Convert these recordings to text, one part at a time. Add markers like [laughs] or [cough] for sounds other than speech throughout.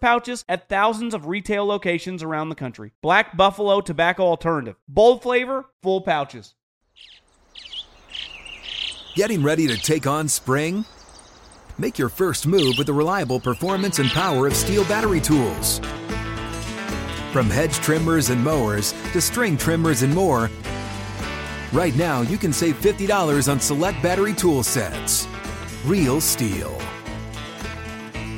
pouches at thousands of retail locations around the country. Black Buffalo Tobacco Alternative. Bold flavor, full pouches. Getting ready to take on spring? Make your first move with the reliable performance and power of STIHL battery tools. From hedge trimmers and mowers to string trimmers and more, right now you can save $50 on select battery tool sets. Real STIHL.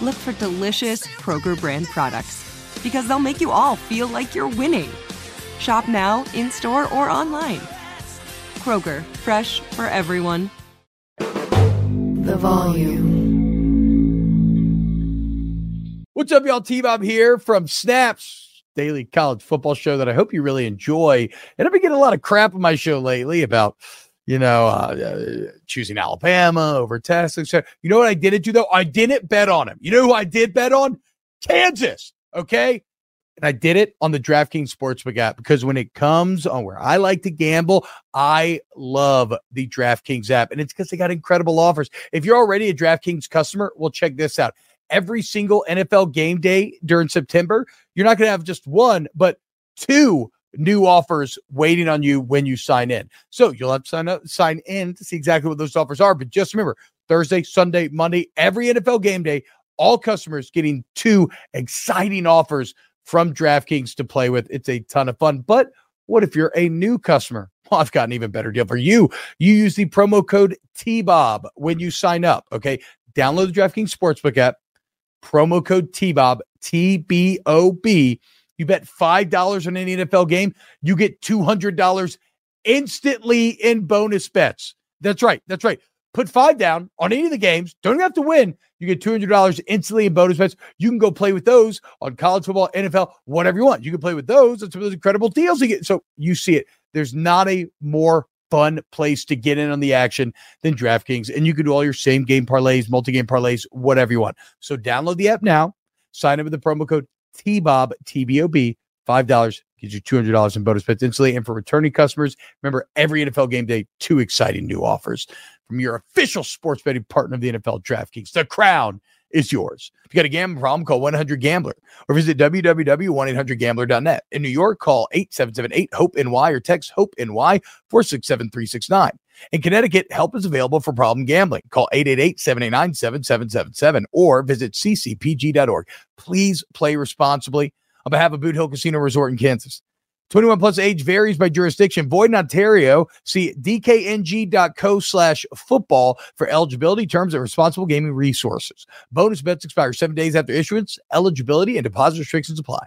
look for delicious Kroger brand products because they'll make you all feel like you're winning. Shop now, in store, or online. Kroger, fresh for everyone. The volume. What's up, y'all? T Bob here from Snaps Daily College Football Show that I hope you really enjoy. And I've been getting a lot of crap on my show lately about, you know, uh, choosing Alabama over Texas. You know what I didn't do though? I didn't bet on him. You know who I did bet on? Kansas. Okay. And I did it on the DraftKings Sportsbook app because when it comes on where I like to gamble, I love the DraftKings app. And it's because they got incredible offers. If you're already a DraftKings customer, well, check this out. Every single NFL game day during September, you're not going to have just one, but two new offers waiting on you when you sign in. So you'll have to sign up, sign in to see exactly what those offers are. But just remember Thursday, Sunday, Monday, every NFL game day, all customers getting two exciting offers from DraftKings to play with. It's a ton of fun. But what if you're a new customer? [laughs] Well, I've got an even better deal for you. You use the promo code TBOB when you sign up. Okay. Download the DraftKings Sportsbook app, promo code TBOB, T B O B. You bet $5 on any NFL game, you get $200 instantly in bonus bets. That's right. That's right. Put five down on any of the games. Don't even have to win. You get $200 instantly in bonus bets. You can go play with those on college football, NFL, whatever you want. You can play with those. It's those incredible deals you get. So you see it. There's not a more fun place to get in on the action than DraftKings. And you can do all your same game parlays, multi game parlays, whatever you want. So download the app now. Sign up with the promo code TBOB, TBOB, $5 gives you $200 in bonus bets instantly. And for returning customers, remember every NFL game day, two exciting new offers from your official sports betting partner of the NFL, DraftKings. The crown is yours. If you got a gambling problem, call 100 Gambler or visit www.1800Gambler.net. In New York, call 8778 HOPE NY or text HOPE NY 467 369. In Connecticut, help is available for problem gambling. Call 888-789-7777 or visit ccpg.org. Please play responsibly on behalf of Boot Hill Casino Resort in Kansas. 21 plus age varies by jurisdiction. Void in Ontario. See dkng.co slash football for eligibility terms and responsible gaming resources. Bonus bets expire seven days after issuance. Eligibility and deposit restrictions apply.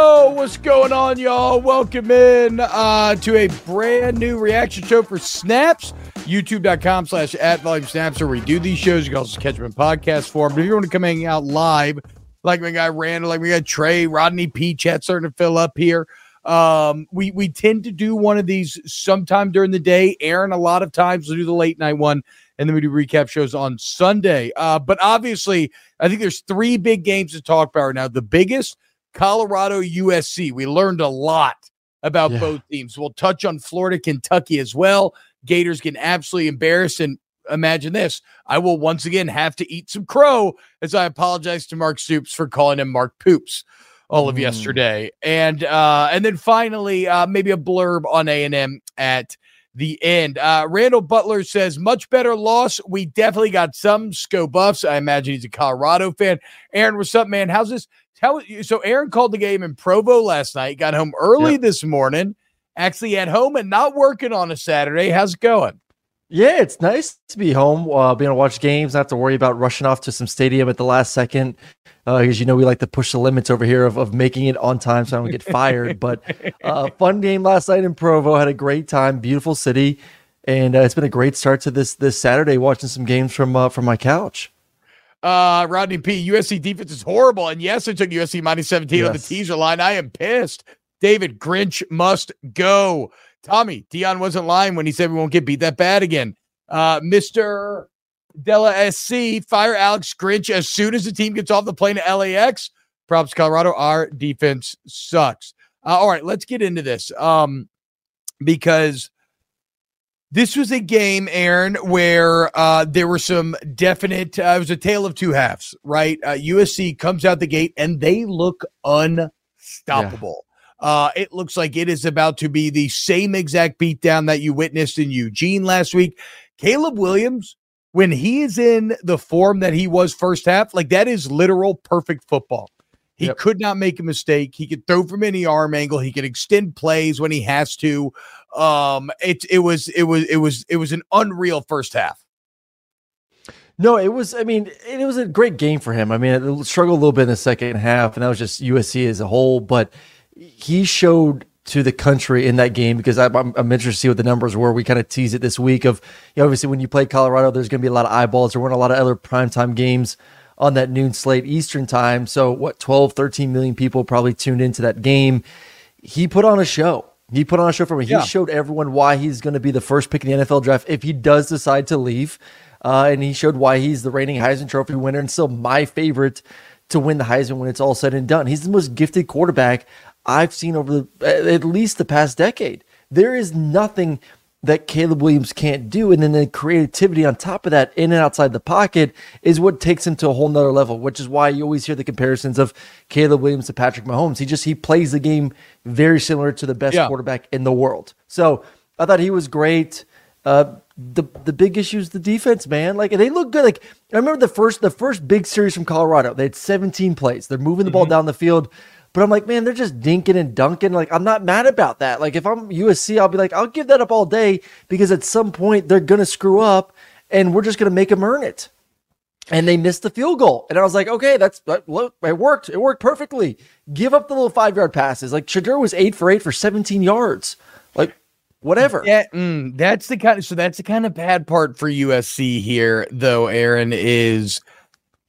What's going on, y'all? Welcome in uh, to a brand new reaction show for Snaps. YouTube.com slash at volume snaps where we do these shows. You can also catch them in podcast form. But if you want to come hang out live, like my guy Randall, like we got Trey, Rodney P chat starting to fill up here. Um, we we tend to do one of these sometime during the day. Aaron, a lot of times we'll do the late night one, and then we do recap shows on Sunday. Uh, but obviously, I think there's three big games to talk about right now. The biggest Colorado USC. We learned a lot about Yeah. both teams. We'll touch on Florida, Kentucky as well. Gators getting absolutely embarrassed. And imagine this. I will once again have to eat some crow as I apologize to Mark Stoops for calling him Mark Poops all of Mm. yesterday. And uh and then finally uh maybe a blurb on A&M at the end. Uh Randall Butler says much better loss. We definitely got some Sko buffs. I imagine he's a Colorado fan. Aaron, what's up, man? How's this? How so Aaron called the game in Provo last night, got home early this morning, actually at home and not working on a Saturday. How's it going? Yeah, it's nice to be home, uh, being able to watch games, not have to worry about rushing off to some stadium at the last second. Because you know we like to push the limits over here of, of making it on time so I don't get fired. but uh, [laughs] fun game last night in Provo. Had a great time. Beautiful city, and uh, it's been a great start to this this Saturday. Watching some games from uh, from my couch. Uh, Rodney P. USC defense is horrible. And yes, I took USC minus 17 on the teaser line. I am pissed. David Grinch must go. Tommy, Deion wasn't lying when he said we won't get beat that bad again. Uh, Mr. Della SC, fire Alex Grinch as soon as the team gets off the plane to LAX. Props, Colorado. Our defense sucks. Uh, all right, let's get into this. Um, because this was a game, Aaron, where uh, there were some definite. Uh, it was a tale of two halves, right? Uh, USC comes out the gate and they look unstoppable. Uh, it looks like it is about to be the same exact beatdown that you witnessed in Eugene last week. Caleb Williams, when he is in the form that he was first half, like that is literal perfect football. He Yep. could not make a mistake. He could throw from any arm angle. He could extend plays when he has to. Um, it it was it was it was it was an unreal first half. No, it was. I mean, it was a great game for him. I mean, it struggled a little bit in the second half, and that was just USC as a whole. But he showed to the country in that game because I'm, I'm, interested to see what the numbers were. We kind of teased it this week of, you know, obviously when you play Colorado, there's going to be a lot of eyeballs. There weren't a lot of other primetime games on that noon slate Eastern time. So what, 12, 13 million people probably tuned into that game. He put on a show. He put on a show for me. He Yeah. showed everyone why he's going to be the first pick in the NFL draft if he does decide to leave. Uh, and he showed why he's the reigning Heisman Trophy winner and still my favorite to win the Heisman when it's all said and done. He's the most gifted quarterback I've seen over the, at least the past decade. There is nothing that Caleb Williams can't do. And then the creativity on top of that, in and outside the pocket, is what takes him to a whole nother level, which is why you always hear the comparisons of Caleb Williams to Patrick Mahomes. He just he plays the game very similar to the best Yeah. quarterback in the world. So I thought he was great. Uh, the the big issue is the defense, man. Like they look good. Like I remember the first the first big series from Colorado. They had 17 plays. They're moving the ball down the field. But I'm like, man, they're just dinking and dunking. Like, I'm not mad about that. Like, if I'm USC, I'll be like, I'll give that up all day because at some point they're gonna screw up, and we're just gonna make them earn it. And they missed the field goal, and I was like, okay, that's that, look, it worked. It worked perfectly. Give up the little five yard passes. Like Shedeur was eight for eight for 17 yards. Like, whatever. Yeah, mm, that's the kind of so that's the kind of bad part for USC here, though. Aaron is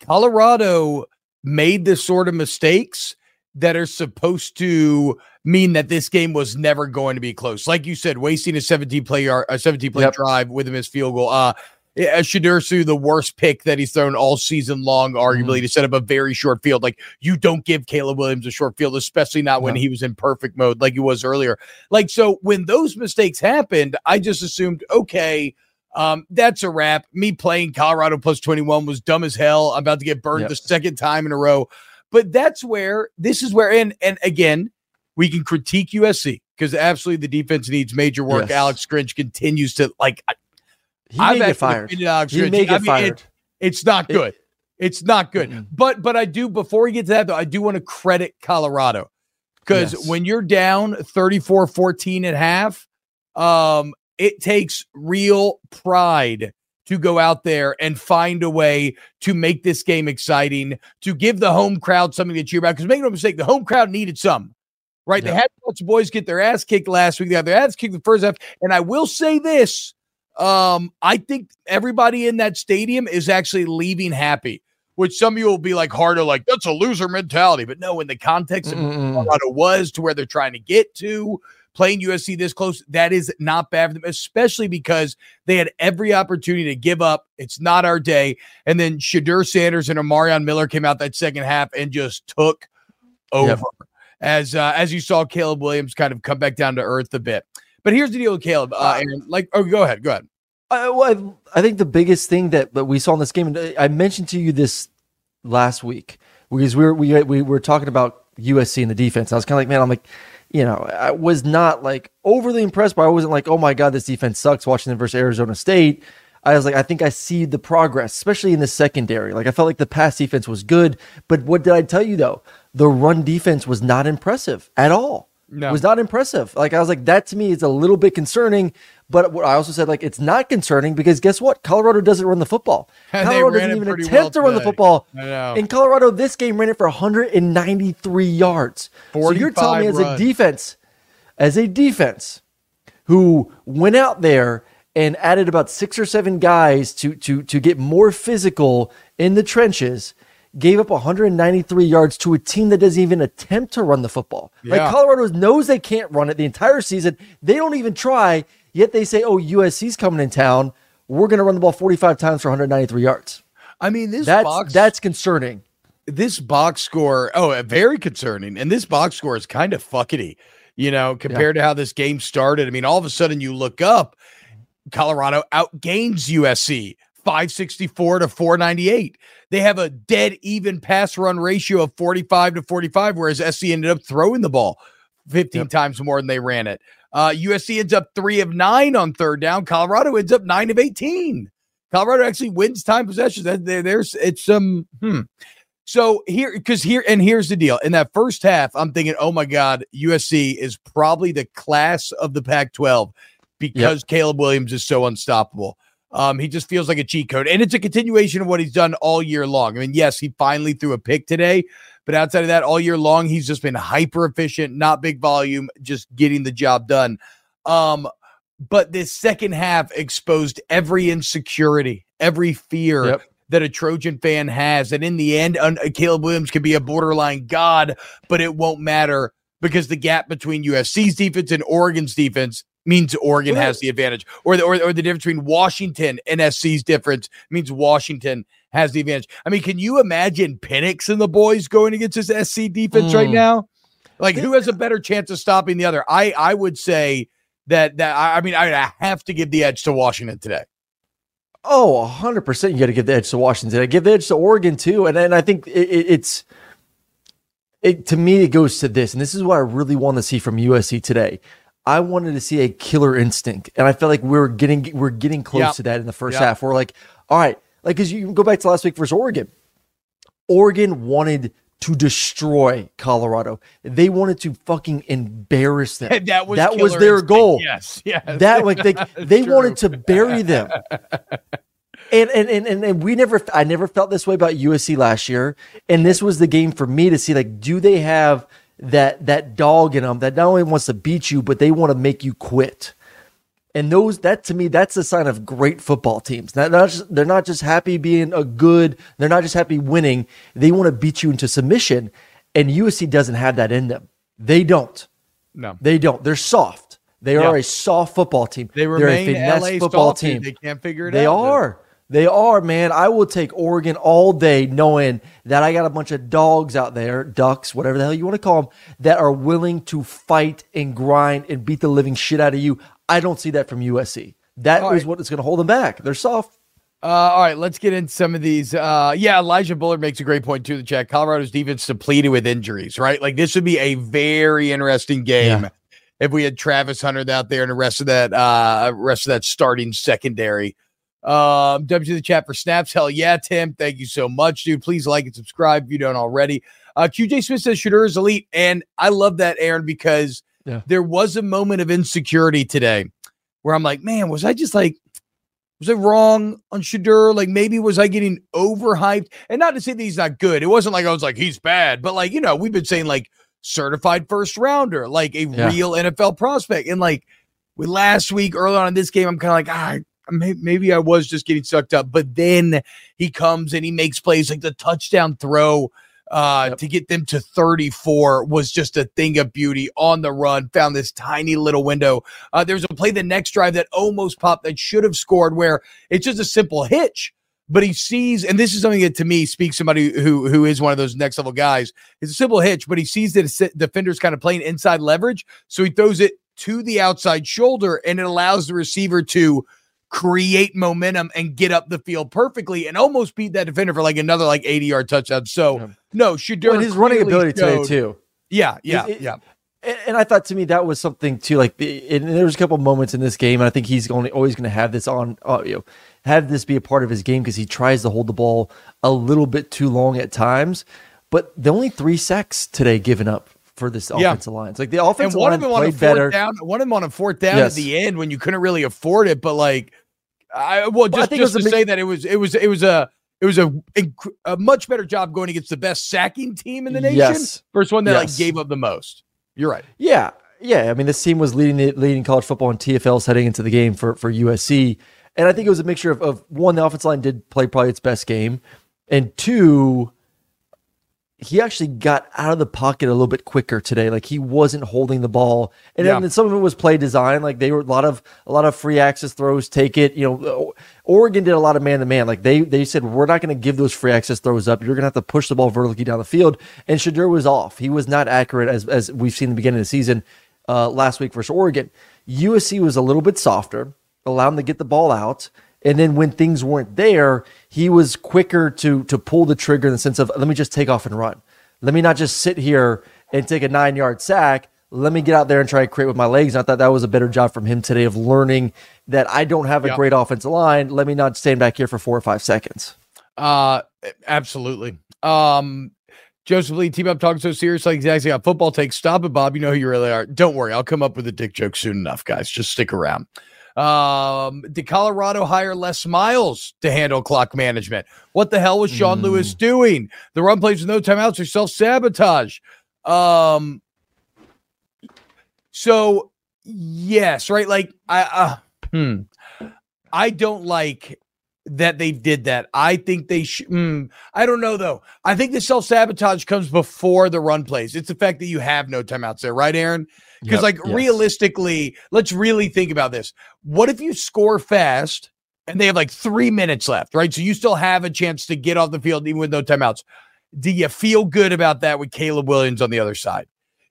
Colorado made the sort of mistakes that are supposed to mean that this game was never going to be close. Like you said, wasting a 17 play yard, a 17 play Yep. drive with a missed field goal. Uh, yeah, Shadursu, the worst pick that he's thrown all season long, arguably to set up a very short field. Like you don't give Caleb Williams a short field, especially not when No. he was in perfect mode, like he was earlier. Like so, when those mistakes happened, I just assumed, okay, um, that's a wrap. Me playing Colorado plus 21 was dumb as hell. I'm about to get burned Yep. the second time in a row. But that's where this is where, and and again, we can critique USC because absolutely the defense needs major work. Yes. Alex Grinch continues to like. I- He I've may get fired. Alex He Grinch. may I get mean, it- fired. it's not It- good. it's not good. Mm-mm. But but I do before we get to that though, I do want to credit Colorado because Yes. when you're down 34-14 at half, um, it takes real pride to go out there and find a way to make this game exciting, to give the home crowd something to cheer about. Because make no mistake, the home crowd needed some. Right? They had a bunch of boys get their ass kicked last week. They got their ass kicked the first half. And I will say this. Um, I think everybody in that stadium is actually leaving happy, which some of you will be like harder, like that's a loser mentality. But no, in the context of Mm-mm. Colorado was to where they're trying to get to, playing USC this close, that is not bad for them, especially because they had every opportunity to give up. It's not our day. And then Shedeur Sanders and Amarion Miller came out that second half and just took over. Yep. As uh, as you saw Caleb Williams kind of come back down to earth a bit. But here's the deal with Caleb. Uh, Aaron, like, oh, go ahead, go ahead. I, well, I, I think the biggest thing that, that we saw in this game, and I mentioned to you this last week because we were we we were talking about USC and the defense. I was kind of like, man, I'm like, you know, I was not like overly impressed, but I wasn't like, oh my god, this defense sucks. Watching them versus Arizona State, I was like, I think I see the progress, especially in the secondary. Like I felt like the pass defense was good, but what did I tell you though? The run defense was not impressive at all. No. Was not impressive. Like I was like, that to me is a little bit concerning. But what I also said, like, it's not concerning because guess what? Colorado doesn't run the football. [laughs] And Colorado doesn't even attempt well to run the football. In Colorado, this game ran it for 193 yards. So you're telling me 45 as a defense, as a defense, who went out there and added about six or seven guys to to to get more physical in the trenches, gave up 193 yards to a team that doesn't even attempt to run the football. Yeah. Like Colorado knows they can't run it the entire season. They don't even try. Yet they say, "Oh, USC's coming in town. We're going to run the ball 45 times for 193 yards." I mean, this That's box that's concerning. this box score, oh, uh, very concerning. And this box score is kind of fuckety, you know, compared to how this game started. I mean, all of a sudden you look up, Colorado outgains USC 564 to 498. They have a dead even pass run ratio of 45 to 45, whereas SC ended up throwing the ball 15 times more than they ran it. Uh, USC ends up three of nine on third down. Colorado ends up nine of 18. Colorado actually wins time possessions. There's it's um hmm. So here, because here, and here's the deal. In that first half, I'm thinking, oh my God, USC is probably the class of the Pac 12 because Caleb Williams is so unstoppable. Um, he just feels like a cheat code. And it's a continuation of what he's done all year long. I mean, yes, he finally threw a pick today, but outside of that, all year long, he's just been hyper efficient, not big volume, just getting the job done. Um, but this second half exposed every insecurity, every fear Yep. that a Trojan fan has. And in the end, un- Caleb Williams could be a borderline god, but it won't matter because the gap between USC's defense and Oregon's defense means Oregon has the advantage, or the, or, or the difference between Washington and SC's difference means Washington has the advantage. I mean, can you imagine Penix and the boys going against this SC defense right Mm. now? Like, who has a better chance of stopping the other? I I would say that that I, I mean I have to give the edge to Washington today. Oh, 100% you got to give the edge to Washington. I give the edge to Oregon too. And, and I think it, it, it's, it, to me, it goes to this. And this is what I really want to see from USC today. I wanted to see a killer instinct. And I felt like we we're getting, we're getting close Yep. to that in the first Yep. half. We're like, all right, like, cause you go back to last week versus Oregon. Oregon wanted to destroy Colorado. They wanted to fucking embarrass them. [laughs] that was that was their instinct. goal. Yes, yes. That like they [laughs] they True. wanted to bury them. [laughs] And, and and and and we never I never felt this way about USC last year. And this was the game for me to see like do they have that that dog in them that not only wants to beat you but they want to make you quit. And those that to me that's a sign of great football teams. Not, not just, they're not just happy being a good. They're not just happy winning. They want to beat you into submission. And USC doesn't have that in them. They don't. no. They don't. They're soft. They Yeah. are a soft football team. They remain They're a finesse LA football team. They can't figure it They out. They are. They are, man. I will take Oregon all day knowing that I got a bunch of dogs out there, ducks, whatever the hell you want to call them, that are willing to fight and grind and beat the living shit out of you. I don't see that from USC. That is All right. what is going to hold them back. They're soft. Uh, all right, let's get into some of these. Uh, yeah, Elijah Bullard makes a great point too. The chat. Colorado's defense depleted with injuries, right? Like this would be a very interesting game Yeah. if we had Travis Hunter out there and the rest of that, uh, rest of that starting secondary. Um, W to the chat for snaps. Hell yeah, Tim. Thank you so much, dude. Please like and subscribe if you don't already. Uh, QJ Smith says Shedeur is elite, and I love that, Aaron, because Yeah. there was a moment of insecurity today where I'm like, man, was I just like was I wrong on Shedeur? Like maybe was I getting overhyped? And not to say that he's not good. It wasn't like I was like he's bad, but like you know we've been saying like certified first rounder, like a Yeah. real NFL prospect. And like with last week early on in this game, I'm kind of like ah. Maybe I was just getting sucked up, but then he comes and he makes plays like the touchdown throw uh, Yep. to get them to 34 was just a thing of beauty on the run. Found this tiny little window. Uh, there was a play the next drive that almost popped that should have scored where it's just a simple hitch. But he sees, and this is something that to me speaks somebody who who is one of those next level guys. It's a simple hitch, but he sees that the defender's kind of playing inside leverage, so he throws it to the outside shoulder, and it allows the receiver to create momentum and get up the field perfectly and almost beat that defender for like another like 80 yard touchdown. So Yeah. no, Shedeur Well, his running clearly ability today too. Yeah, yeah, It- it- yeah. And, and I thought to me that was something too. Like, and there was a couple moments in this game, and I think he's only always going to have this on, uh, you know, have this be a part of his game because he tries to hold the ball a little bit too long at times. But the only three sacks today given up for this Yeah. offensive line. It's like the offense, And one line of them on a played fourth better. down, one of them on a fourth down Yes. at the end when you couldn't really afford it. But like, I well, I just, think it just to big- say that it was it was it was a it was a, a much better job going against the best sacking team in the nation Yes. versus one that like gave up the most. You're right. Yeah, yeah. I mean, this team was leading the leading college football in TFLs heading into the game for for USC, and I think it was a mixture of, of one, the offensive line did play probably its best game, and two, he actually got out of the pocket a little bit quicker today. Like he wasn't holding the ball, and Yeah. then some of it was play design. Like they were a lot of a lot of free access throws. Take it, you know. Oregon did a lot of man to man. Like they they said, we're not going to give those free access throws up. You're going to have to push the ball vertically down the field. And Shedeur was off. He was not accurate as as we've seen in the beginning of the season uh, last week versus Oregon. USC was a little bit softer, allowed him to get the ball out. And then when things weren't there, he was quicker to to pull the trigger in the sense of let me just take off and run. Let me not just sit here and take a nine yard sack. Let me get out there and try to create with my legs. And I thought that was a better job from him today of learning that I don't have a Yeah. great offensive line. Let me not stand back here for four or five seconds. Uh, absolutely. Um, Joseph Lee, team up talking so serious, like exactly got football takes. Stop it, Bob. You know who you really are. Don't worry, I'll come up with a dick joke soon enough, guys. Just stick around. Um, did Colorado hire Les Miles to handle clock management? What the hell was Sean Lewis doing? The run plays with no timeouts or self sabotage. Um, so yes, right. Like I, uh, hmm, I don't like that they did that. I think they should. Mm, I don't know though. I think the self sabotage comes before the run plays. It's the fact that you have no timeouts there, right, Aaron? Because Yep, like yes. realistically, let's really think about this. What if you score fast and they have like three minutes left, right? So you still have a chance to get off the field even with no timeouts. Do you feel good about that with Caleb Williams on the other side?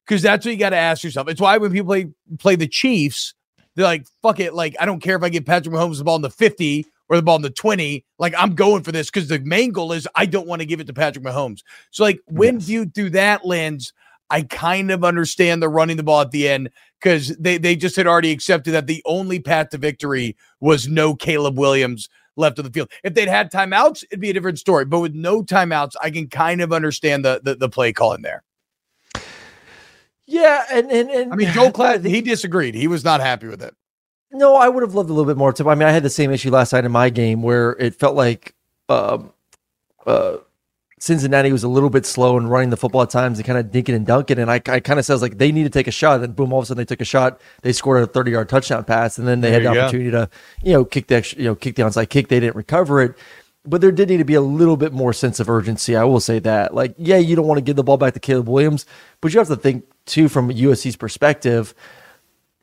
Because that's what you got to ask yourself. It's why when people play play the Chiefs, they're like, fuck it. Like, I don't care if I get Patrick Mahomes the ball in the 50 or the ball in the 20. Like, I'm going for this because the main goal is I don't want to give it to Patrick Mahomes. So, like, when Yes. viewed through that lens, I kind of understand the running the ball at the end because they, they just had already accepted that the only path to victory was no Caleb Williams left of the field. If they'd had timeouts, it'd be a different story. But with no timeouts, I can kind of understand the the, the play call in there. Yeah, and and, and I mean, Joel [laughs] Klatt, he disagreed. He was not happy with it. No, I would have loved a little bit more time. I mean, I had the same issue last night in my game where it felt like um, uh, Cincinnati was a little bit slow in running the football at times and kind of dinking and dunking. And I, I kind of says like they need to take a shot. And boom, all of a sudden they took a shot. They scored a 30 yard touchdown pass. And then they had the you go. opportunity to, you know, kick the extra, you know, kick the onside kick. They didn't recover it. But there did need to be a little bit more sense of urgency. I will say that. Like, yeah, you don't want to give the ball back to Caleb Williams, but you have to think too from USC's perspective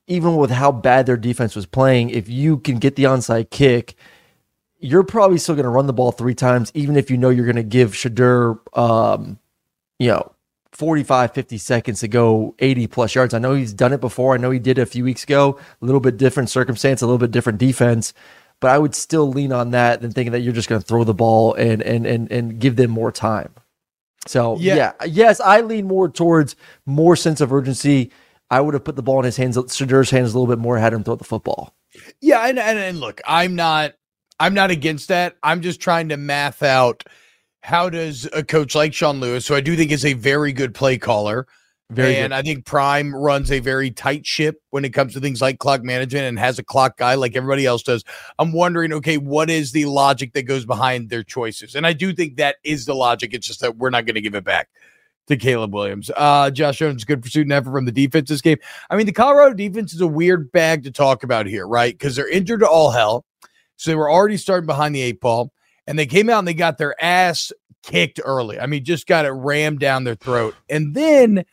even with how bad their defense was playing, if you can get the onside kick, you're probably still going to run the ball three times, even if you know you're going to give Shedeur, um, you know, 45, 50 seconds to go 80 plus yards. I know he's done it before. I know he did a few weeks ago, a little bit different circumstance, a little bit different defense. But I would still lean on that than thinking that you're just going to throw the ball and and and and give them more time. So Yeah. yeah, yes, I lean more towards more sense of urgency. I would have put the ball in his hands, Shedeur's hands a little bit more, had him throw the football. Yeah, and, and and look, I'm not I'm not against that. I'm just trying to math out how does a coach like Sean Lewis, who I do think is a very good play caller, Very and good. I think Prime runs a very tight ship when it comes to things like clock management and has a clock guy like everybody else does. I'm wondering, okay, what is the logic that goes behind their choices? And I do think that is the logic. It's just that we're not going to give it back to Caleb Williams. Uh, Josh Jones, good pursuit and effort from the defense this game. I mean, the Colorado defense is a weird bag to talk about here, right? Because they're injured to all hell. So they were already starting behind the eight ball, and they came out and they got their ass kicked early. I mean, just got it rammed down their throat. And then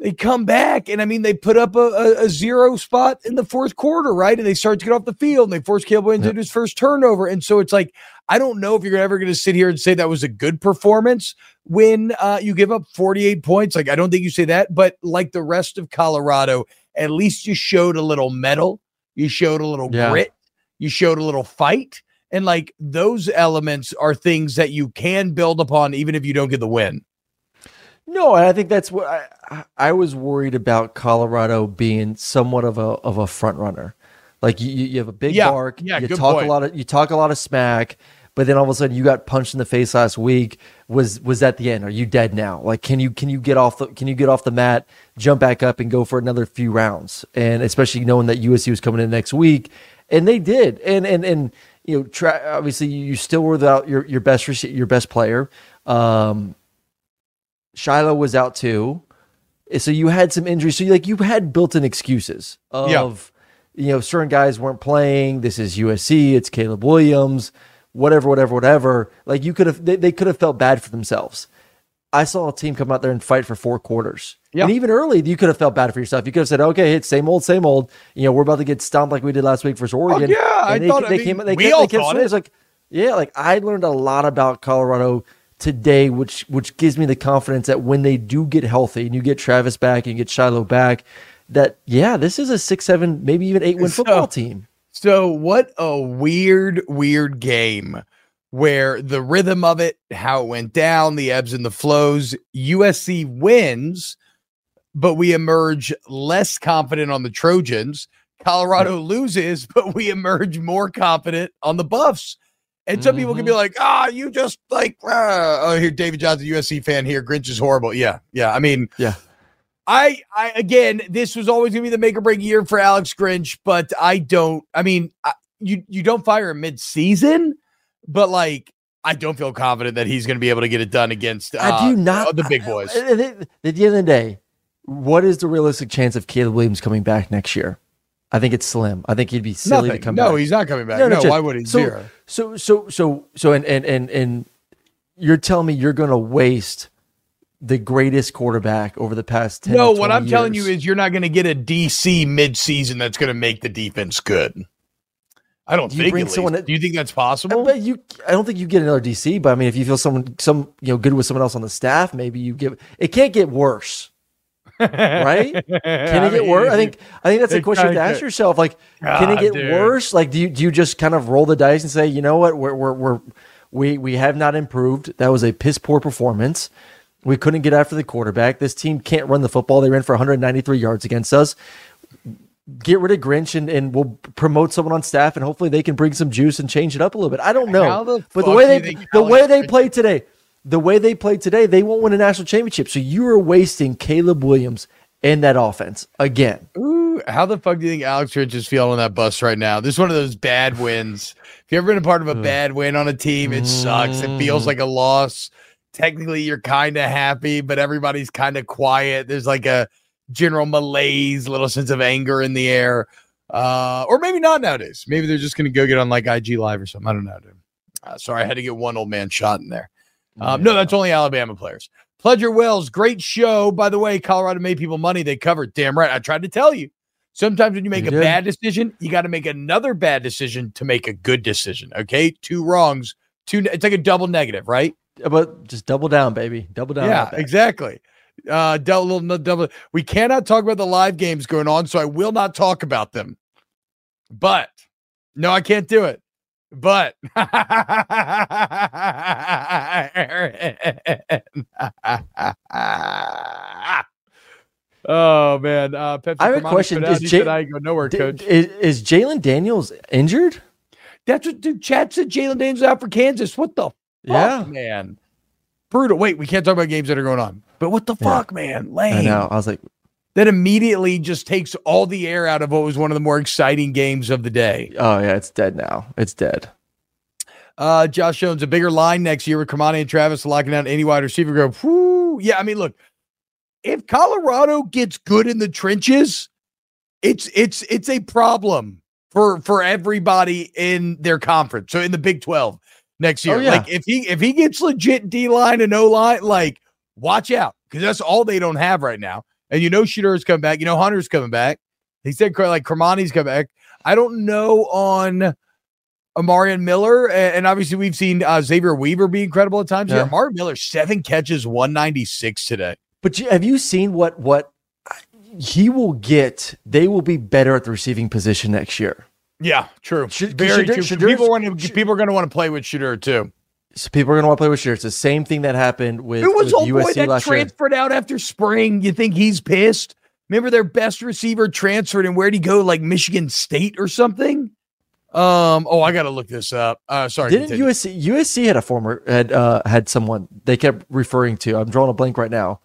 they come back, and I mean, they put up a, a, a zero spot in the fourth quarter, right? And they start to get off the field, and they force Caleb Williams Yep. into his first turnover. And so it's like, I don't know if you're ever going to sit here and say that was a good performance when uh, you give up 48 points. Like, I don't think you say that, but like the rest of Colorado, at least you showed a little metal, You showed a little Yeah. grit. You showed a little fight. And like those elements are things that you can build upon even if you don't get the win. No, and I think that's what I I was worried about Colorado being somewhat of a of a front runner. Like you, you have a big Yeah, bark, yeah, you talk point. a lot of you talk a lot of smack, but then all of a sudden you got punched in the face last week. Was was that the end? Are you dead now? Like can you can you get off the can you get off the mat, jump back up and go for another few rounds? And especially knowing that USC was coming in next week, and they did. And and and you know, tra- obviously you still were without your your best your best player. Um, Shiloh was out too. Eh, so you had some injuries. So you like you had built-in excuses of Yeah. you know certain guys weren't playing. This is USC. It's Caleb Williams. Whatever, whatever, whatever. Like you could have, they, they could have felt bad for themselves. I saw a team come out there and fight for four quarters. Yeah. And even early, you could have felt bad for yourself. You could have said, "Okay, it's same old, same old." You know, we're about to get stomped like we did last week versus oh, Oregon. yeah, I they, thought- I they mean, came. They we kept, all they kept thought it. It's like, yeah, like I learned a lot about Colorado today, which which gives me the confidence that when they do get healthy and you get Travis back and you get Shiloh back, that yeah, this is a six, seven, maybe even eight win So- football team. So what a weird, weird game where the rhythm of it, how it went down, the ebbs and the flows. USC wins, but we emerge less confident on the Trojans. Colorado loses, [laughs] but we emerge more confident on the Buffs. And some people can be like, ah, you just like, ah. oh, here, David Johnson, USC fan here. Grinch is horrible. Yeah. Yeah. I mean, Yeah. I, I again, this was always going to be the make or break year for Alex Grinch, but I don't. I mean, I, you you don't fire him mid season, but like I don't feel confident that he's going to be able to get it done against. Uh, I do not uh, the big boys. The at the end of the day, what is the realistic chance of Caleb Williams coming back next year? I think it's slim. I think he'd be silly Nothing. to come no, back. No, he's not coming back. No, just- why would he? So, Zero. so, so, so, so, and and and and you're telling me you're going to waste the greatest quarterback over the past ten? No, to what I'm telling you is you're not going to get a DC mid season that's going to make the defense good. I don't You think. bring someone that- Do you think that's possible? But you, I don't think you get another DC. But I mean, if you feel someone, some you know, good with someone else on the staff, maybe you give. It can't get worse, right? Can it get worse? I think. I think that's a question you have to ask yourself. Like, can it get dude. worse? Like, do you do you just kind of roll the dice and say, you know what, we're we're, we're we we have not improved. That was a piss poor performance. We couldn't get after the quarterback. This team can't run the football. They ran for 193 yards against us. Get rid of Grinch and, and we'll promote someone on staff and hopefully they can bring some juice and change it up a little bit. I don't know. The but the way they think the way they played today, the way they played today, they won't win a national championship. So you are wasting Caleb Williams and that offense again. Ooh, how the fuck do you think Alex Rich is feeling on that bus right now? This is one of those bad wins. If you've ever been a part of a bad win on a team, it sucks. It feels like a loss. Technically, you're kind of happy, but everybody's kind of quiet. There's like a general malaise, little sense of anger in the air. Uh, or maybe not nowadays. Maybe they're just going to go get on like IG Live or something. I don't know, dude. Uh, sorry, I had to get one old man shot in there. Um, No, that's only Alabama players. Pledger Wells, great show. By the way, Colorado made people money. They covered. Damn right. I tried to tell you. Sometimes when you make You a did. bad decision, you got to make another bad decision to make a good decision. Okay, two wrongs, two. It's like a double negative, right? But just double down, baby. Double down. yeah, exactly. Uh, double, double. We cannot talk about the live games going on, so I will not talk about them. But no, I can't do it. But [laughs] oh man, uh, Pepsi I have a question. Is I go nowhere, D- coach. Is, is Jalon Daniels injured? That's what dude. Chad said. Jalon Daniels out for Kansas. What the Yeah. fuck, man? Brutal. Wait, we can't talk about games that are going on. But what the Yeah. fuck, man? Lame. I know. I was like, that immediately just takes all the air out of what was one of the more exciting games of the day. oh yeah, it's dead now. It's dead. Uh, Josh Jones, a bigger line next year with Cormani and Travis locking down any wide receiver group. Whew. Yeah, I mean, look, if Colorado gets good in the trenches, it's it's it's a problem for for everybody in their conference. So in the Big 12 next year. Oh, yeah. Like if he if he gets legit D line and O line, like watch out because that's all they don't have right now. And you know Shooter's coming back. You know Hunter's coming back. He said like Cormani's coming back. I don't know on Amarian Miller, and obviously we've seen uh, Xavier Weaver be incredible at times. Yeah. Yeah. Amarian Miller, seven catches, 196 today. But have you seen what what he will get? They will be better at the receiving position next year. Yeah, true. Should- Very Shedeur- true. People want to people are going to want to play with Shedeur too. So people are going to want to play with Shedeur. It's the same thing that happened with, Who was with old boy USC that last year. transferred out after spring? You think he's pissed? Remember their best receiver transferred and where'd he go? Like Michigan State or something? Um. Oh, I got to look this up. Uh, sorry. Didn't continue. USC USC had a former had uh had someone they kept referring to. I'm drawing a blank right now.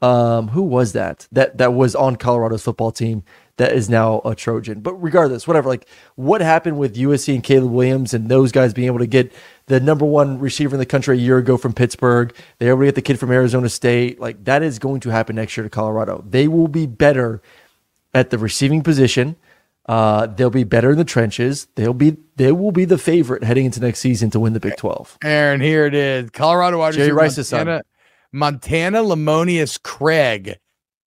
Um, who was that? That that was on Colorado's football team that is now a Trojan. But regardless, whatever. Like what happened with USC and Caleb Williams and those guys being able to get the number one receiver in the country a year ago from Pittsburgh. They already to get the kid from Arizona State. Like that is going to happen next year to Colorado. They will be better at the receiving position. Uh, they'll be better in the trenches. They'll be they will be the favorite heading into next season to win the Big Twelve. Aaron, here it is. Colorado wide receiver Rice's son. Montana, Montana Lemonious-Craig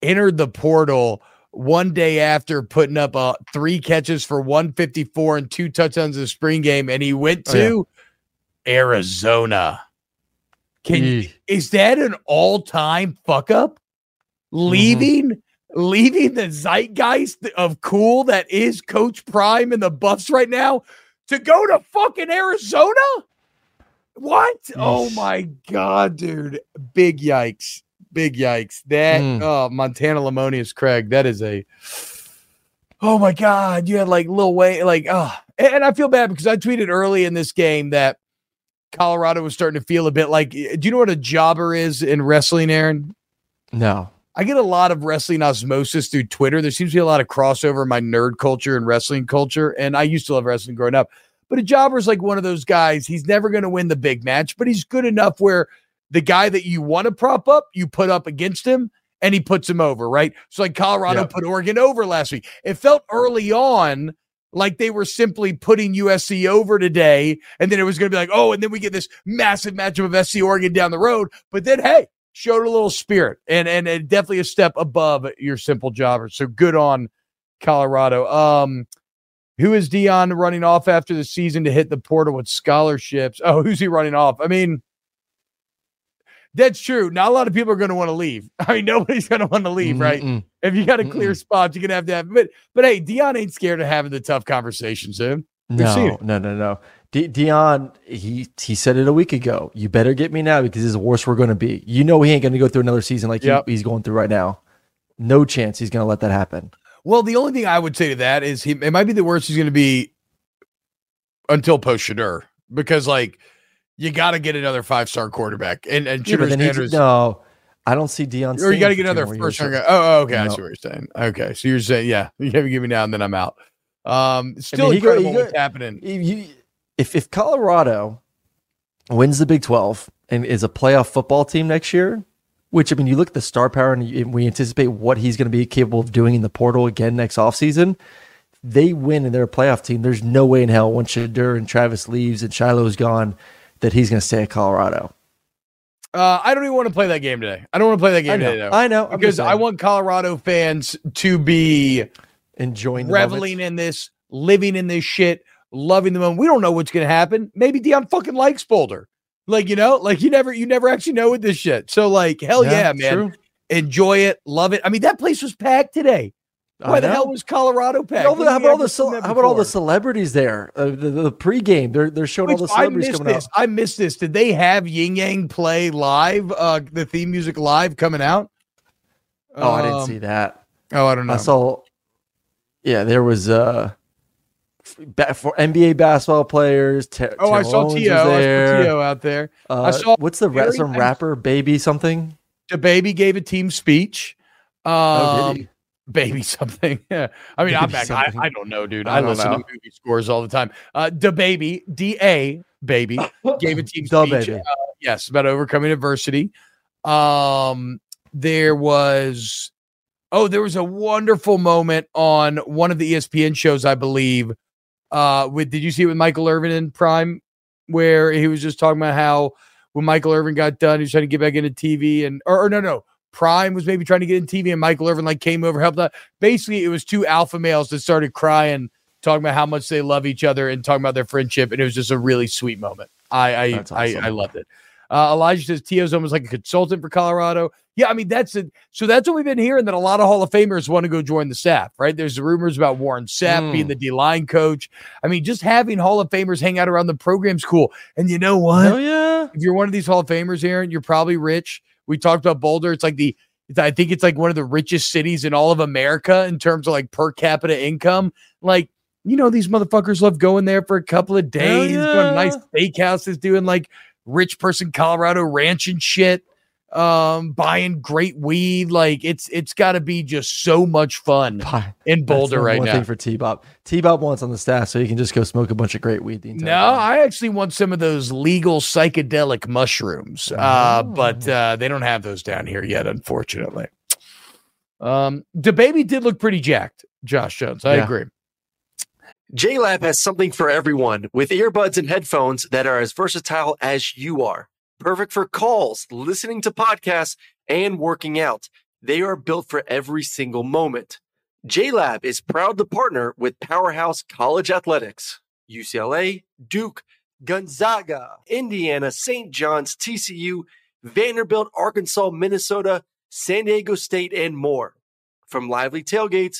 entered the portal one day after putting up uh, three catches for 154 and two touchdowns in the spring game, and he went Oh, yeah. Arizona. Can Eeh. is that an all-time fuck up? Mm-hmm. Leaving leaving the zeitgeist of cool that is Coach Prime and the Buffs right now to go to fucking Arizona? What? Oh my god, dude. Big yikes. Big yikes. That Mm. oh Montana Lemonious-Craig. That is a oh my god. You had like Lil Wayne, like oh and I feel bad because I tweeted early in this game that Colorado was starting to feel a bit like eh, do you know what a jobber is in wrestling, Aaron? No. I get a lot of wrestling osmosis through Twitter. There seems to be a lot of crossover in my nerd culture and wrestling culture. And I used to love wrestling growing up. But a jobber is like one of those guys. He's never going to win the big match, but he's good enough where the guy that you want to prop up, you put up against him and he puts him over, right? So like Colorado Yep. put Oregon over last week. It felt early on like they were simply putting USC over today. And then it was going to be like, oh, and then we get this massive matchup of SC Oregon down the road. But then, hey, showed a little spirit and and, and definitely a step above your simple jobber. So good on Colorado. Um, who is Deion running off after the season to hit the portal with scholarships? Oh, who's he running off? I mean, that's true. Not a lot of people are going to want to leave. [laughs] I mean, nobody's going to want to leave, right? Mm-mm. If you got a clear spot, you're gonna have to have. But but hey, Deion ain't scared of having the tough conversations, dude. No, no, no, no. De- Deion, he he said it a week ago. You better get me now because this is the worst we're going to be. You know he ain't going to go through another season like he- he's going through right now. No chance he's going to let that happen. Well, the only thing I would say to that is he it might be the worst he's going to be until post Shedeur because like you got to get another five star quarterback and and Yeah, but Shedeur's then he, no, I don't see Deion. or you got to get another first round guy. Oh, oh, okay, I see what you're saying. Okay, so you're saying yeah, [laughs] you have to give me now and then I'm out. Um, still he go- he incredible go- what's happening. If, you, if if Colorado wins the Big Twelve and is a playoff football team next year, which I mean, you look at the star power and we anticipate what he's going to be capable of doing in the portal again next offseason. They win and they're a playoff team. There's no way in hell once Shedeur and Travis leaves and Shiloh's gone that he's going to stay at Colorado. Uh, I don't even want to play that game today. I don't want to play that game I know. today though. I know. Because I want Colorado fans to be enjoying the reveling moment. in this, living in this shit, loving the moment. We don't know what's gonna happen. Maybe Deion fucking likes Boulder. Like, you know, like you never you never actually know with this shit. So like hell yeah, man. true. Enjoy it, love it. I mean, that place was packed today. I Why the hell was Colorado packed? All the- how about all the ever seen cel- that how about all the celebrities there? Uh, the, the pregame, they're they're showing all Which the I celebrities missed coming this. out. I missed this. Did they have Yin Yang play live? Uh, the theme music live coming out? Oh, I didn't Um, see that. Oh, I don't know. I saw. Yeah, there was uh, for NBA basketball players. Ter- oh, I saw Tio. I saw. T.O. out there. Uh, saw what's the ra- some rapper baby something? The baby gave a team speech. Um, Oh, did he? Baby [laughs] something. [laughs] Yeah. I mean, I'm back. I. I don't know, dude. I I, listen know. to movie scores all the time. Uh, the baby, D A baby, gave a [laughs] team speech. baby. uh, yes, about overcoming adversity. Um, there was, oh, there was a wonderful moment on one of the ESPN shows, I believe. Uh, with did you see it with Michael Irvin in Prime, where he was just talking about how when Michael Irvin got done, he was trying to get back into TV, and or, or no, no, Prime was maybe trying to get in TV, and Michael Irvin like came over, helped out. Basically, it was two alpha males that started crying, talking about how much they love each other and talking about their friendship, and it was just a really sweet moment. I I That's I. I loved it. Uh, Elijah says T.O.'s almost like a consultant for Colorado. Yeah, I mean that's it. So that's what we've been hearing that a lot of Hall of Famers want to go join the staff, right? There's rumors about Warren Sapp Mm. being the D line coach. I mean, just having Hall of Famers hang out around the program's cool. And you know what? Oh yeah. if you're one of these Hall of Famers, Aaron, you're probably rich. We talked about Boulder. It's like the I think it's like one of the richest cities in all of America in terms of like per capita income. Like, you know, these motherfuckers love going there for a couple of days, going to nice steakhouses, doing like rich person Colorado ranch and shit, um, buying great weed. Like, it's it's got to be just so much fun in Boulder That's right one now. thing for T Bob. T Bob wants on the staff so you can just go smoke a bunch of great weed the entire No, time. I actually want some of those legal psychedelic mushrooms, uh, but uh, they don't have those down here yet, unfortunately. Um, DaBaby did look pretty jacked, Josh Jones. I Yeah. agree. JLab has something for everyone with earbuds and headphones that are as versatile as you are. Perfect for calls, listening to podcasts, and working out. They are built for every single moment. JLab is proud to partner with Powerhouse College Athletics, UCLA, Duke, Gonzaga, Indiana, St. John's, TCU, Vanderbilt, Arkansas, Minnesota, San Diego State, and more. From lively tailgates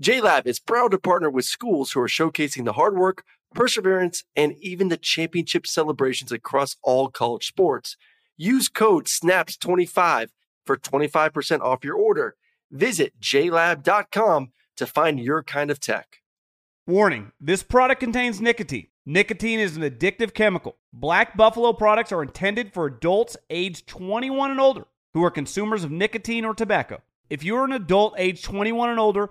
JLab is proud to partner with schools who are showcasing the hard work, perseverance, and even the championship celebrations across all college sports. Use code SNAPS25 for 25% off your order. Visit jlab.com to find your kind of tech. Warning this product contains nicotine. Nicotine is an addictive chemical. Black Buffalo products are intended for adults aged 21 and older who are consumers of nicotine or tobacco. If you're an adult aged 21 and older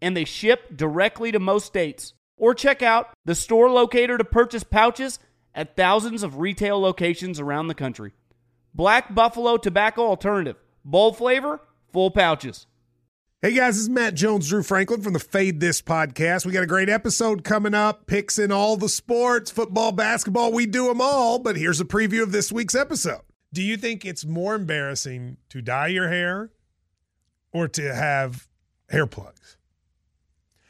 and they ship directly to most states. Or check out the store locator to purchase pouches at thousands of retail locations around the country. Black Buffalo Tobacco Alternative. Bold flavor, full pouches. Hey guys, this is Matt Jones, Drew Franklin from the Fade This podcast. We got a great episode coming up, picks in all the sports, football, basketball, we do them all. But here's a preview of this week's episode. Do you think it's more embarrassing to dye your hair or to have hair plugs?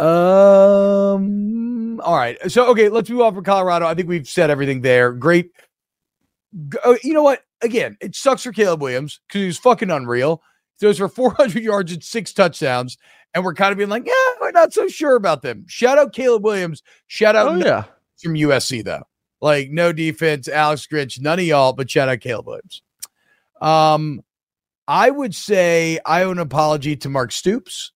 Um. All right. So okay, let's move on from Colorado. I think we've said everything there. Great. Oh, You know what? again, it sucks for Caleb Williams because he's fucking unreal. Throws for 400 yards and six touchdowns, and we're kind of being like, yeah, we're not so sure about them. Shout out Caleb Williams. Shout out Oh yeah. from USC though. Like no defense, Alex Grinch, none of y'all, but shout out Caleb Williams. Um, I would say I owe an apology to Mark Stoops.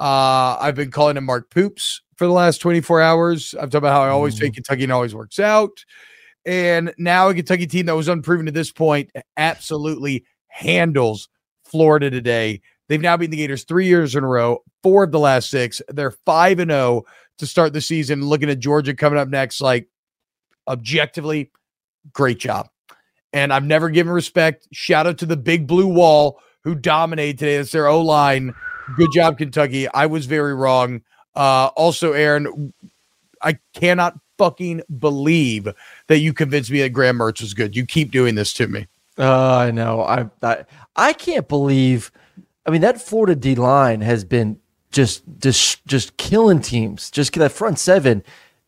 Uh, I've been calling him Mark Poops for the last 24 hours. I've talked about how I always Mm-hmm. say Kentucky and always works out. And now a Kentucky team that was unproven to this point absolutely handles Florida today. They've now beaten the Gators three years in a row, four of the last six. They're five and zero to start the season. Looking at Georgia coming up next, like objectively, great job. And I've never given respect. Shout out to the big blue wall who dominated today. That's their O line. Good job, Kentucky. I was very wrong. Uh, also, Aaron, I cannot fucking believe that you convinced me that Graham Mertz was good. You keep doing this to me. Uh, I know. I, I I can't believe. I mean, that Florida D line has been just just just killing teams. Just that front seven,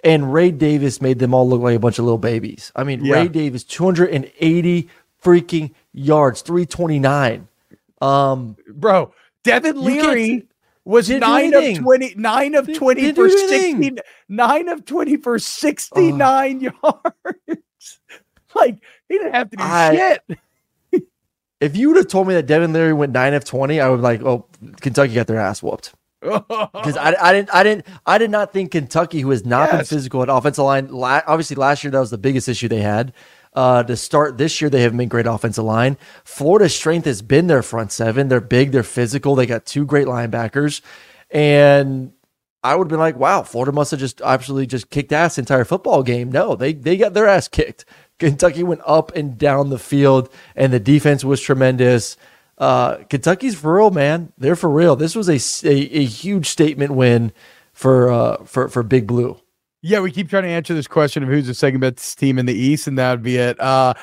and Ray Davis made them all look like a bunch of little babies. I mean, Yeah. Ray Davis, two hundred and eighty freaking yards, three twenty nine. Um, Bro, Devin Leary was nine of anything. 20, nine of 20 didn't for do anything. 16, nine of 20 for 69 yards. [laughs] like, he didn't have to do I- shit. [laughs] if you would have told me that Devin Leary went nine of twenty, I would be like, oh, Kentucky got their ass whooped. [laughs] because I, I didn't I didn't I did not think Kentucky, who has not been physical at offensive line, la- obviously last year that was the biggest issue they had. Uh, to start this year, they haven't been great offensive line. Florida's strength has been their front seven. They're big, they're physical. They got two great linebackers, and I would have been like, wow, Florida must have just absolutely just kicked ass entire football game. No, they they got their ass kicked. Kentucky went up and down the field, and the defense was tremendous. Uh, Kentucky's for real, man. They're for real. This was a a huge statement win for uh, for for Big Blue. Yeah, we keep trying to answer this question of who's the second best team in the East, and that would be it. Uh,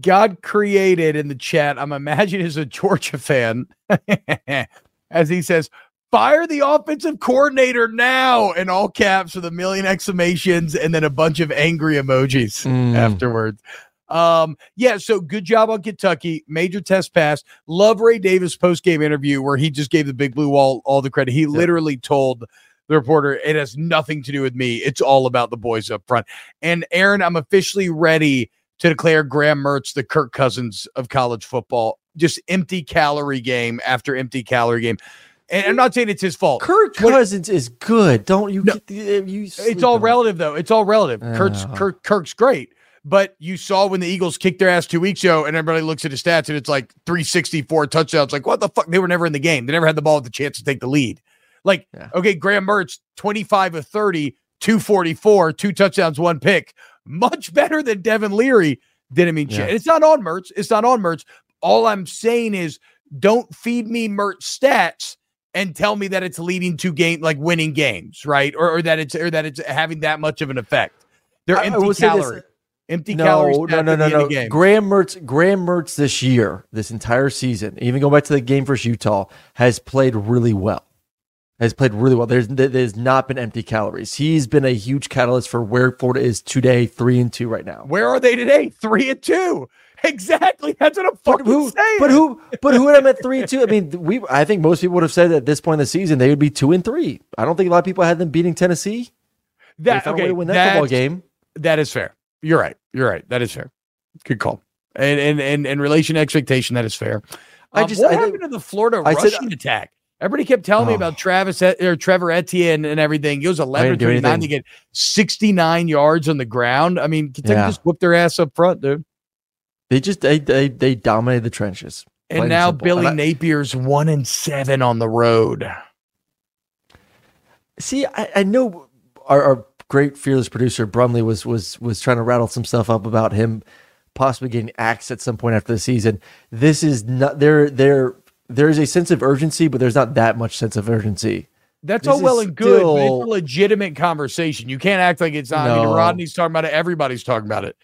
God created in the chat. I'm imagining is a Georgia fan, [laughs] as he says, "Fire the offensive coordinator now!" in all caps with a million exclamations and then a bunch of angry emojis Mm. afterwards. Um, yeah, so good job on Kentucky. Major test pass. Love Ray Davis post game interview where he just gave the big blue wall all the credit. He literally told the reporter, it has nothing to do with me. It's all about the boys up front. And Aaron, I'm officially ready to declare Graham Mertz the Kirk Cousins of college football. Just empty calorie game after empty calorie game. And I'm not saying it's his fault. Kirk Cousins is good. Don't you? No. get the, you It's all it. relative, though. It's all relative. Uh. Kirk, Kirk's great. But you saw when the Eagles kicked their ass two weeks ago, and everybody looks at his stats, and it's like 364 touchdowns. Like, what the fuck? They were never in the game. They never had the ball with the chance to take the lead. Like, Yeah. okay, Graham Mertz, 25 of 30, 244, two touchdowns, one pick. Much better than Devin Leary. Didn't mean Yeah. shit. It's not on Mertz. It's not on Mertz. All I'm saying is don't feed me Mertz stats and tell me that it's leading to game like winning games, right? Or, or that it's or that it's having that much of an effect. They're I- empty will say this. calorie. Empty No, calories. no, no, no, no. Game. Graham Mertz, Graham Mertz this year, this entire season, even going back to the game versus Utah, has played really well. Has played really well. There's there- there's not been empty calories. He's been a huge catalyst for where Florida is today, three and two right now. Where are they today? Three and two. [laughs] Exactly. That's what I'm But fucking who? saying. But who? But who would have at three and two? I mean, we. I think most people would have said at this point in the season they would be two and three. I don't think a lot of people had them beating Tennessee. That found a way okay? to win that football game. That is fair. You're right. You're right. That is fair. Good call. And and and in relation to expectation, that is fair. I Um, just- what I happened think- to the Florida I said- rushing attack? Everybody kept telling me Oh. about Travis or Trevor Etienne and everything. He was 11 didn't do 39 to get 69 yards on the ground. I mean, Kentucky Yeah. just whooped their ass up front, dude. They just they they, they dominated the trenches. And now simple. Billy And I- Napier's one and seven on the road. See, I, I know our, our great fearless producer Brumley was was was trying to rattle some stuff up about him possibly getting axed at some point after the season. This is not there. There there is a sense of urgency, but there's not that much sense of urgency. That's This all well and good, but it's a legitimate conversation. You can't act like it's not. I mean, Rodney's talking about it. Everybody's talking about it.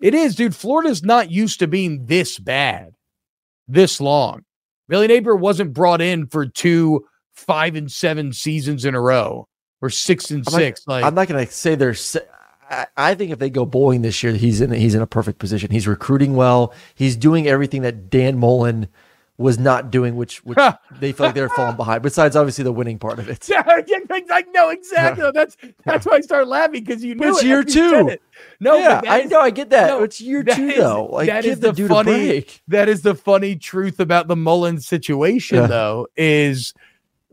It is, dude. Florida's not used to being this bad, this long. Billy Napier wasn't brought in for two five and seven seasons in a row or six and I'm not- six. like I'm not going to say they're. se- I, I think if they go bowling this year, he's in he's in a perfect position. He's recruiting well. He's doing everything that Dan Mullen was not doing, which which they feel like they're falling behind. Besides, obviously, the winning part of it. [laughs] Yeah, I know exactly. That's that's why I start laughing because you knew it's it year two. No, yeah, I is- know, I get that. no, it's year that two is- though. Like, that is the, the funny. That is the funny truth about the Mullen's situation, Yeah. though, is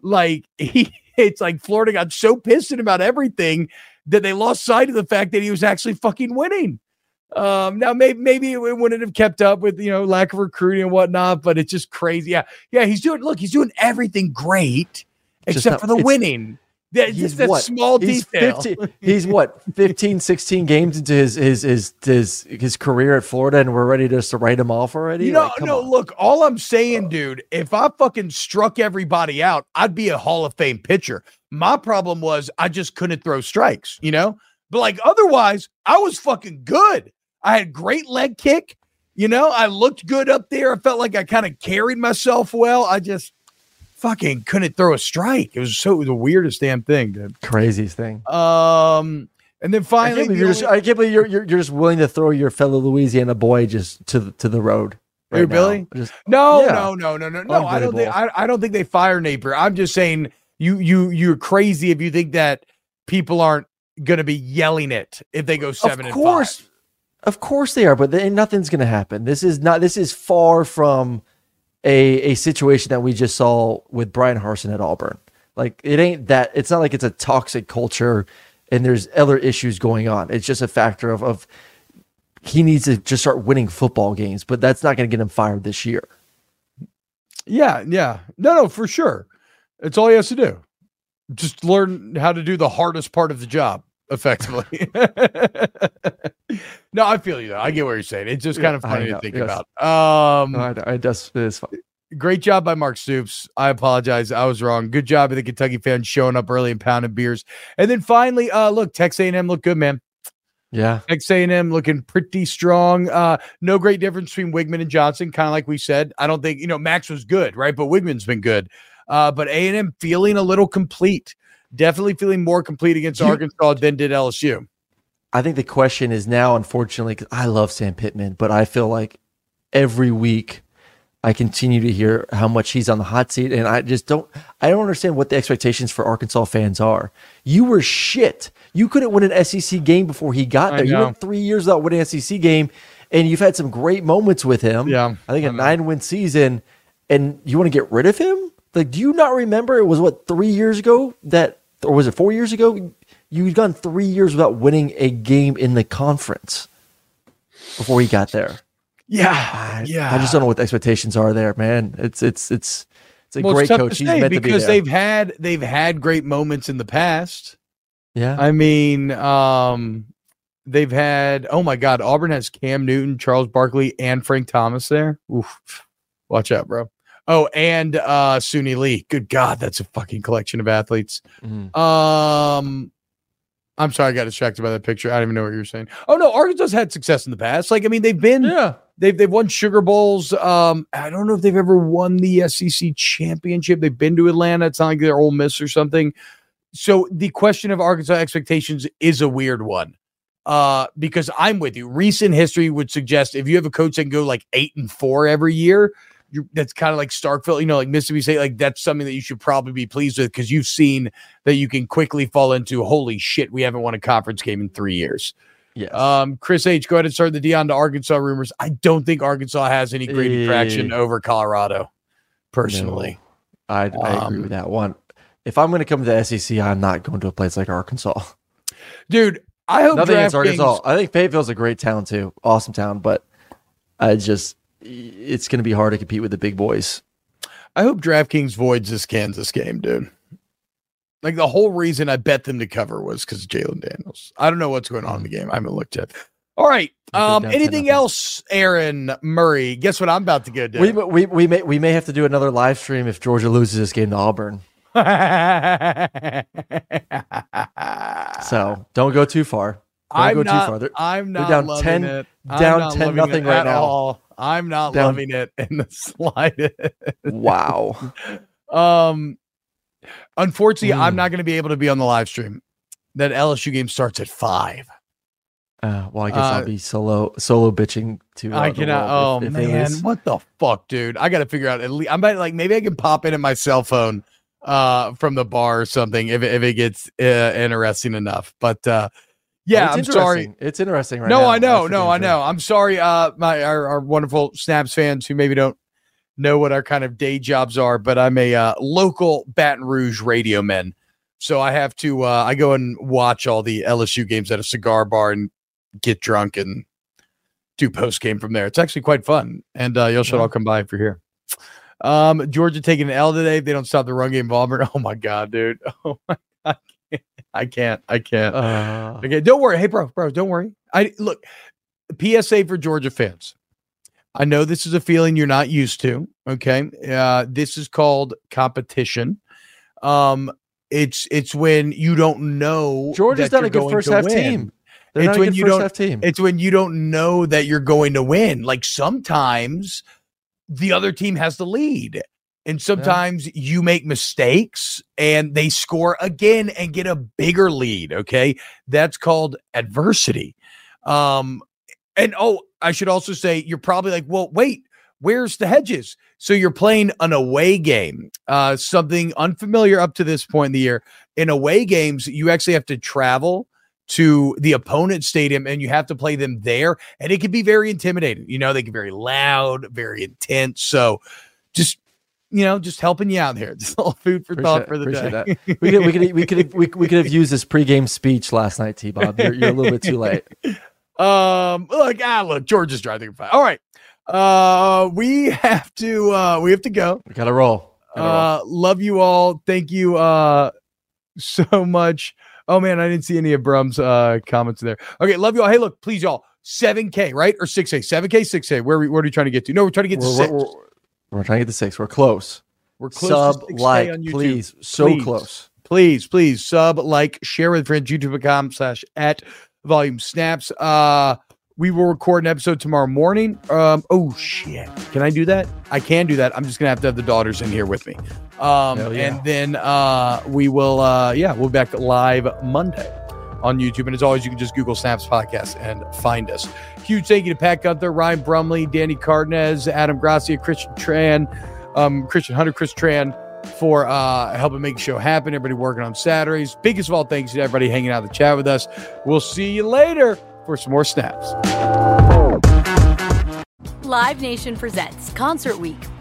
like [laughs] he. It's like Florida got so pissed about everything that they lost sight of the fact that he was actually fucking winning. Um, now maybe maybe it wouldn't have kept up with you know lack of recruiting and whatnot, but it's just crazy. Yeah, yeah, he's doing. Look, he's doing everything great except for the winning. That, He's just that what? small he's detail. 15 [laughs] he's what 15 16 games into his his his his, his career at Florida and we're ready just to write him off already. You know, Like, no, on. look, all I'm saying, dude, if I fucking struck everybody out, I'd be a Hall of Fame pitcher. My problem was I just couldn't throw strikes, you know? But like otherwise, I was fucking good. I had great leg kick, you know, I looked good up there. I felt like I kind of carried myself well. I just fucking couldn't throw a strike. It was so the weirdest damn thing, dude. craziest thing. Um, and then I finally, can't believe you're just, I can't believe you're, you're you're just willing to throw your fellow Louisiana boy just to the, to the road. Right. Billy? Just No, Yeah. no, no, no, no, no. I don't think I, I don't think they fire Napier. I'm just saying you you you're crazy if you think that people aren't gonna be yelling it if they go seven of and course, five. Of course they are, but they, nothing's going to happen. This is not. This is far from a a situation that we just saw with Bryan Harsin at Auburn. Like it ain't that. It's not like it's a toxic culture and there's other issues going on. It's just a factor of of he needs to just start winning football games, but that's not going to get him fired this year. Yeah, yeah. No, no, for sure. It's all he has to do. Just learn how to do the hardest part of the job effectively. [laughs] no, I feel you though. I get what you're saying. It's just kind of funny to think yes. about. Um I, I just it's fine. great job by Mark Stoops. I apologize. I was wrong. Good job of the Kentucky fans showing up early and pounding beers. And then finally, uh, look, Texas A&M looked good, man. Yeah, Texas A&M looking pretty strong. Uh, no great difference between Weigman and Johnson, kind of like we said. I don't think you know Max was good, right? But Weigman's been good. Uh, but A&M feeling a little complete. Definitely feeling more complete against Arkansas than did LSU. I think the question is now, unfortunately, because I love Sam Pittman, but I feel like every week I continue to hear how much he's on the hot seat, and I just don't. I don't understand what the expectations for Arkansas fans are. You were shit. You couldn't win an SEC game before he got there. You went three years without winning an SEC game, and you've had some great moments with him. Yeah, I think I a nine win season, and you want to get rid of him? Like, do you not remember? It was what three years ago that, or was it four years ago? You'd gone three years without winning a game in the conference before he got there. Yeah, I, yeah. I just don't know what the expectations are there, man. It's it's it's it's a Well, great it's coach. He's meant to be because they've had they've had great moments in the past. yeah, I mean, um, they've had oh my god, Auburn has Cam Newton, Charles Barkley, and Frank Thomas there. Oof. Watch out, bro. Oh, and uh Suni Lee. Good God, that's a fucking collection of athletes. Mhm. Um I'm sorry, I got distracted by that picture. I don't even know what you're saying. Oh no, Arkansas's had success in the past. Like, I mean, they've been yeah. they've they've won Sugar Bowls. Um, I don't know if they've ever won the SEC championship. They've been to Atlanta. It's not like they're Ole Miss or something. So the question of Arkansas expectations is a weird one. Uh, because I'm with you. Recent history would suggest if you have a coach that can go like eight and four every year, you that's kind of like Starkville, you know, like Mississippi State, like that's something that you should probably be pleased with because you've seen that you can quickly fall into holy shit, we haven't won a conference game in three years. Yeah. Um, Chris H, go ahead and start the Deion to Arkansas rumors. I don't think Arkansas has any great attraction Eh. over Colorado, personally. I, I agree um, with that one. If I'm going to come to the SEC, I'm not going to a place like Arkansas. Dude, I hope Nothing against Arkansas. I think Fayetteville's a great town too, awesome town, but I just it's going to be hard to compete with the big boys. I hope DraftKings voids this Kansas game, dude. Like the whole reason I bet them to cover was because Jalon Daniels. I don't know what's going on in the game. I haven't looked yet. All right. Um, anything else, Aaron Murray? Guess what I'm about to go do? We, we we may we may have to do another live stream if Georgia loses this game to Auburn. [laughs] So don't go too far. Don't I'm go not, too far. They're- I'm they're not down 10 it. Down 10 nothing right now. all. I'm not Down- loving it [laughs] in the slightest. wow. Um, unfortunately, I'm Mm. not going to be able to be on the live stream. That LSU game starts at five. Uh, well, I guess Uh, I'll be solo solo bitching to. Uh, I cannot. Oh if- if man, what the fuck, dude? I got to figure out. At least I might like maybe I can pop in at my cell phone uh from the bar or something if it, if it gets uh, interesting enough. But uh yeah, I'm sorry. It's interesting right no, now. I know, no, I know. I'm sorry. Uh, my our, our wonderful Snaps fans who maybe don't know what our kind of day jobs are, but I'm a uh, local Baton Rouge radio man, so I have to. Uh, I go and watch all the LSU games at a cigar bar and get drunk and do post game from there. It's actually quite fun, and uh, y'all should all come by if you're here. Um, Georgia taking an L today. They don't stop the run game Auburn. [laughs] Oh my god, dude. Oh my, can't. [laughs] I can't. I can't. Uh, Okay, don't worry. Hey, bro, bro, don't worry. I look. PSA for Georgia fans. I know this is a feeling you're not used to. Okay, uh, this is called competition. Um, it's it's when you don't know. Georgia's done a good first half win. team. They're It's when you first don't- half team. It's when you don't know that you're going to win. Like sometimes the other team has the lead. And sometimes you make mistakes and they score again and get a bigger lead. Okay. That's called adversity. Um, and oh, I should also say you're probably like, well, wait, where's the hedges? So you're playing an away game, uh, something unfamiliar up to this point in the year. In away games, you actually have to travel to the opponent stadium and you have to play them there. And it can be very intimidating. You know, they can be very loud, very intense. So just, you know, just helping you out here. [laughs] Just a little food for thought for the day. that. We could we could we could we, we could have used this pregame speech last night, T Bob. You're, you're a little bit too late. [laughs] Um, look, ah, look, George is driving. All right. Uh, we have to, uh, we have to go. We gotta roll. Gotta roll. Uh, love you all. Thank you, uh, so much. Oh man, I didn't see any of Brum's, uh, comments there. Okay. Love you all. Hey, look, please y'all 7k, right? Or 6A, 7k, 6A. Where are we, where are we trying to get to? No, we're trying to get to We're, six. we're, we're, we're trying to get to six. We're close. We're close Sub 6K like, please. So Please. close. please, please sub, like, share with friends, youtube.com slash at volume snaps. Uh, we will record an episode tomorrow morning. Um, oh shit. Can I do that? I can do that. I'm just gonna have to have the daughters in here with me. Um, yeah. and then uh we will uh yeah, we'll be back live Monday on YouTube. And as always, you can just Google Snaps Podcast and find us. Huge thank you to Pat Gunther, Ryan Brumley, Danny Cardenas, Adam Gracia, Christian Tran, um, Christian Hunter, Chris Tran for uh, helping make the show happen. Everybody working on Saturdays. Biggest of all, thanks to everybody hanging out in the chat with us. We'll see you later for some more snaps. Live Nation presents Concert Week.